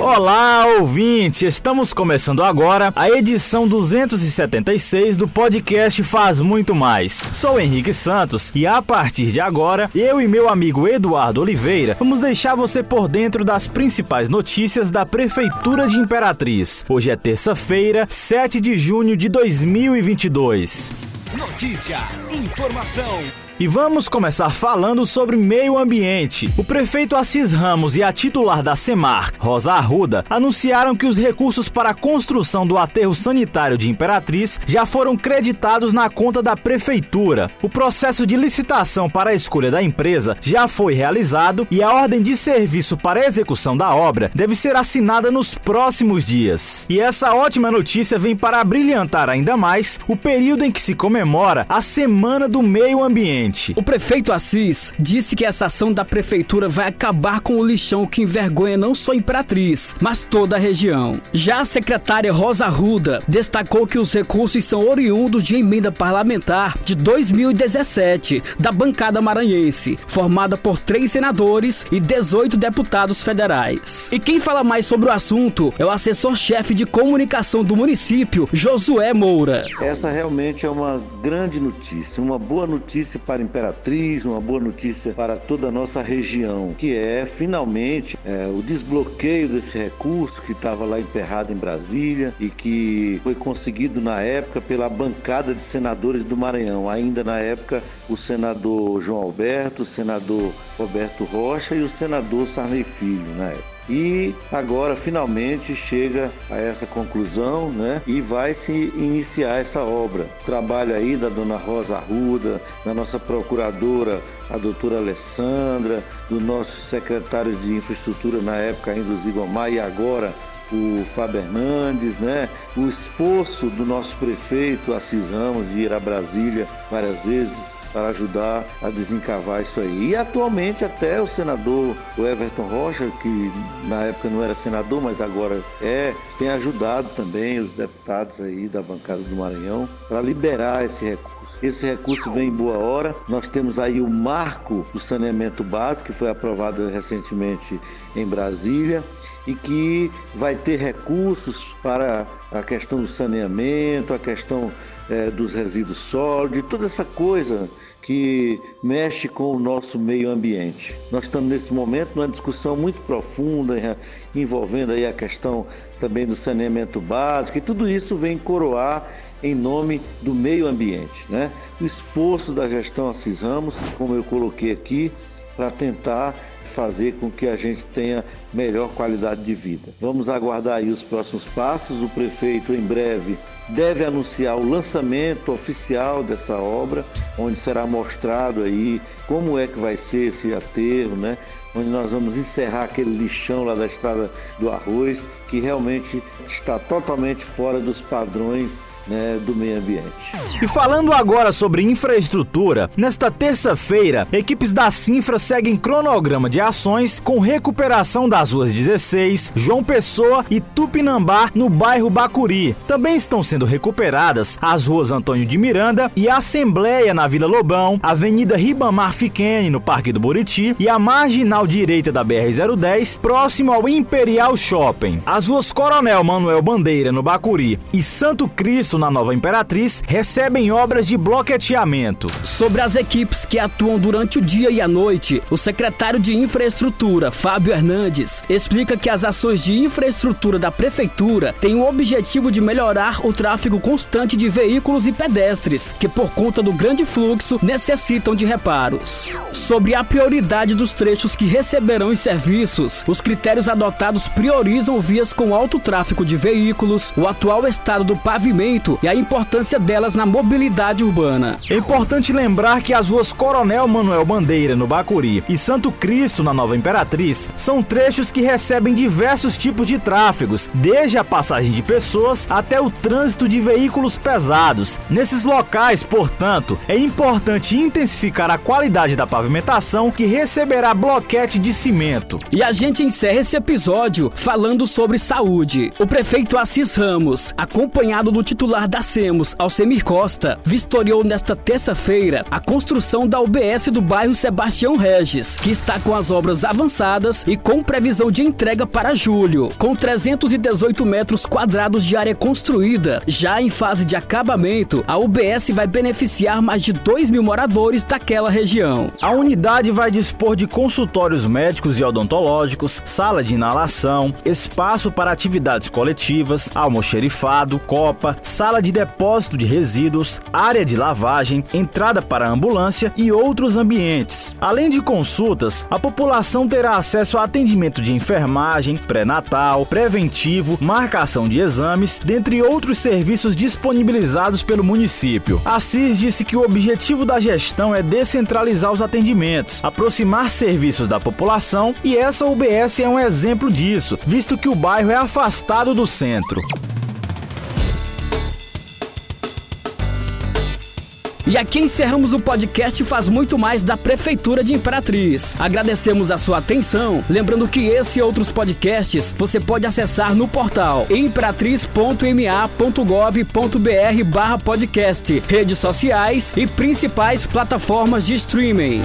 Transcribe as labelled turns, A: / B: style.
A: Olá, ouvinte! Estamos começando agora a edição 276 do podcast Faz Muito Mais. Sou Henrique Santos e a partir de agora, eu e meu amigo Eduardo Oliveira vamos deixar você por dentro das principais notícias da Prefeitura de Imperatriz. Hoje é terça-feira, 7 de junho de 2022.
B: Notícia, informação
A: e vamos começar falando sobre meio ambiente. O prefeito Assis Ramos e a titular da SEMAR, Rosa Arruda, anunciaram que os recursos para a construção do aterro sanitário de Imperatriz já foram creditados na conta da prefeitura. O processo de licitação para a escolha da empresa já foi realizado e a ordem de serviço para a execução da obra deve ser assinada nos próximos dias. E essa ótima notícia vem para brilhantar ainda mais o período em que se comemora a Semana do Meio Ambiente
C: o prefeito Assis disse que essa ação da prefeitura vai acabar com o lixão que envergonha não só Imperatriz, mas toda a região. Já a secretária Rosa Ruda destacou que os recursos são oriundos de emenda parlamentar de 2017 da bancada maranhense, formada por três senadores e 18 deputados federais. E quem fala mais sobre o assunto é o assessor-chefe de comunicação do município, Josué Moura.
D: Essa realmente é uma grande notícia, uma boa notícia para para Imperatriz, uma boa notícia para toda a nossa região, que é finalmente é, o desbloqueio desse recurso que estava lá emperrado em Brasília e que foi conseguido na época pela bancada de senadores do Maranhão. Ainda na época, o senador João Alberto, o senador Roberto Rocha e o senador Sarney Filho, na época e agora finalmente chega a essa conclusão, né? E vai se iniciar essa obra. Trabalho aí da dona Rosa Arruda, da nossa procuradora, a doutora Alessandra, do nosso secretário de infraestrutura na época ainda o e agora o Fábio Hernandes, né? O esforço do nosso prefeito Assis Ramos de ir a Brasília várias vezes para ajudar a desencavar isso aí. E atualmente até o senador o Everton Rocha, que na época não era senador, mas agora é, tem ajudado também os deputados aí da bancada do Maranhão para liberar esse recurso. Esse recurso vem em boa hora. Nós temos aí o marco do saneamento básico, que foi aprovado recentemente em Brasília e que vai ter recursos para a questão do saneamento, a questão é, dos resíduos sólidos, toda essa coisa que mexe com o nosso meio ambiente. Nós estamos nesse momento numa discussão muito profunda envolvendo aí a questão também do saneamento básico e tudo isso vem coroar em nome do meio ambiente, né? O esforço da gestão Assis Ramos, como eu coloquei aqui, para tentar fazer com que a gente tenha melhor qualidade de vida. Vamos aguardar aí os próximos passos. O prefeito em breve deve anunciar o lançamento oficial dessa obra, onde será mostrado aí como é que vai ser esse aterro, né? Onde nós vamos encerrar aquele lixão lá da estrada do arroz, que realmente está totalmente fora dos padrões né, do meio ambiente.
A: E falando agora sobre infraestrutura, nesta terça-feira, equipes da Sinfra seguem cronograma de ações com recuperação das ruas 16, João Pessoa e Tupinambá no bairro Bacuri. Também estão sendo recuperadas as ruas Antônio de Miranda e Assembleia na Vila Lobão, Avenida Ribamar Fiquene no Parque do Buriti e a marginal direita da BR-010 próximo ao Imperial Shopping. As ruas Coronel Manuel Bandeira no Bacuri e Santo Cristo na Nova Imperatriz recebem obras de bloqueteamento.
C: Sobre as equipes que atuam durante o dia e a noite, o secretário de Infraestrutura, Fábio Hernandes, explica que as ações de infraestrutura da prefeitura têm o objetivo de melhorar o tráfego constante de veículos e pedestres, que por conta do grande fluxo necessitam de reparos. Sobre a prioridade dos trechos que receberão os serviços, os critérios adotados priorizam vias com alto tráfego de veículos, o atual estado do pavimento e a importância delas na mobilidade urbana.
A: É importante lembrar que as ruas Coronel Manuel Bandeira, no Bacuri, e Santo Cristo, na Nova Imperatriz, são trechos que recebem diversos tipos de tráfegos, desde a passagem de pessoas até o trânsito de veículos pesados. Nesses locais, portanto, é importante intensificar a qualidade da pavimentação que receberá bloquete de cimento.
C: E a gente encerra esse episódio falando sobre saúde. O prefeito Assis Ramos, acompanhado do titular da SEMOS, Alcemir Costa, vistoriou nesta terça-feira a construção da UBS do bairro Sebastião Regis, que está com as as obras avançadas e com previsão de entrega para julho, com 318 metros quadrados de área construída. Já em fase de acabamento, a UBS vai beneficiar mais de 2 mil moradores daquela região.
A: A unidade vai dispor de consultórios médicos e odontológicos, sala de inalação, espaço para atividades coletivas, almoxerifado, copa, sala de depósito de resíduos, área de lavagem, entrada para ambulância e outros ambientes. Além de consultas, a população terá acesso a atendimento de enfermagem, pré-natal, preventivo, marcação de exames, dentre outros serviços disponibilizados pelo município. Assis disse que o objetivo da gestão é descentralizar os atendimentos, aproximar serviços da população e essa UBS é um exemplo disso, visto que o bairro é afastado do centro.
C: E aqui encerramos o podcast Faz Muito Mais da Prefeitura de Imperatriz. Agradecemos a sua atenção. Lembrando que esse e outros podcasts você pode acessar no portal imperatriz.ma.gov.br barra podcast, redes sociais e principais plataformas de streaming.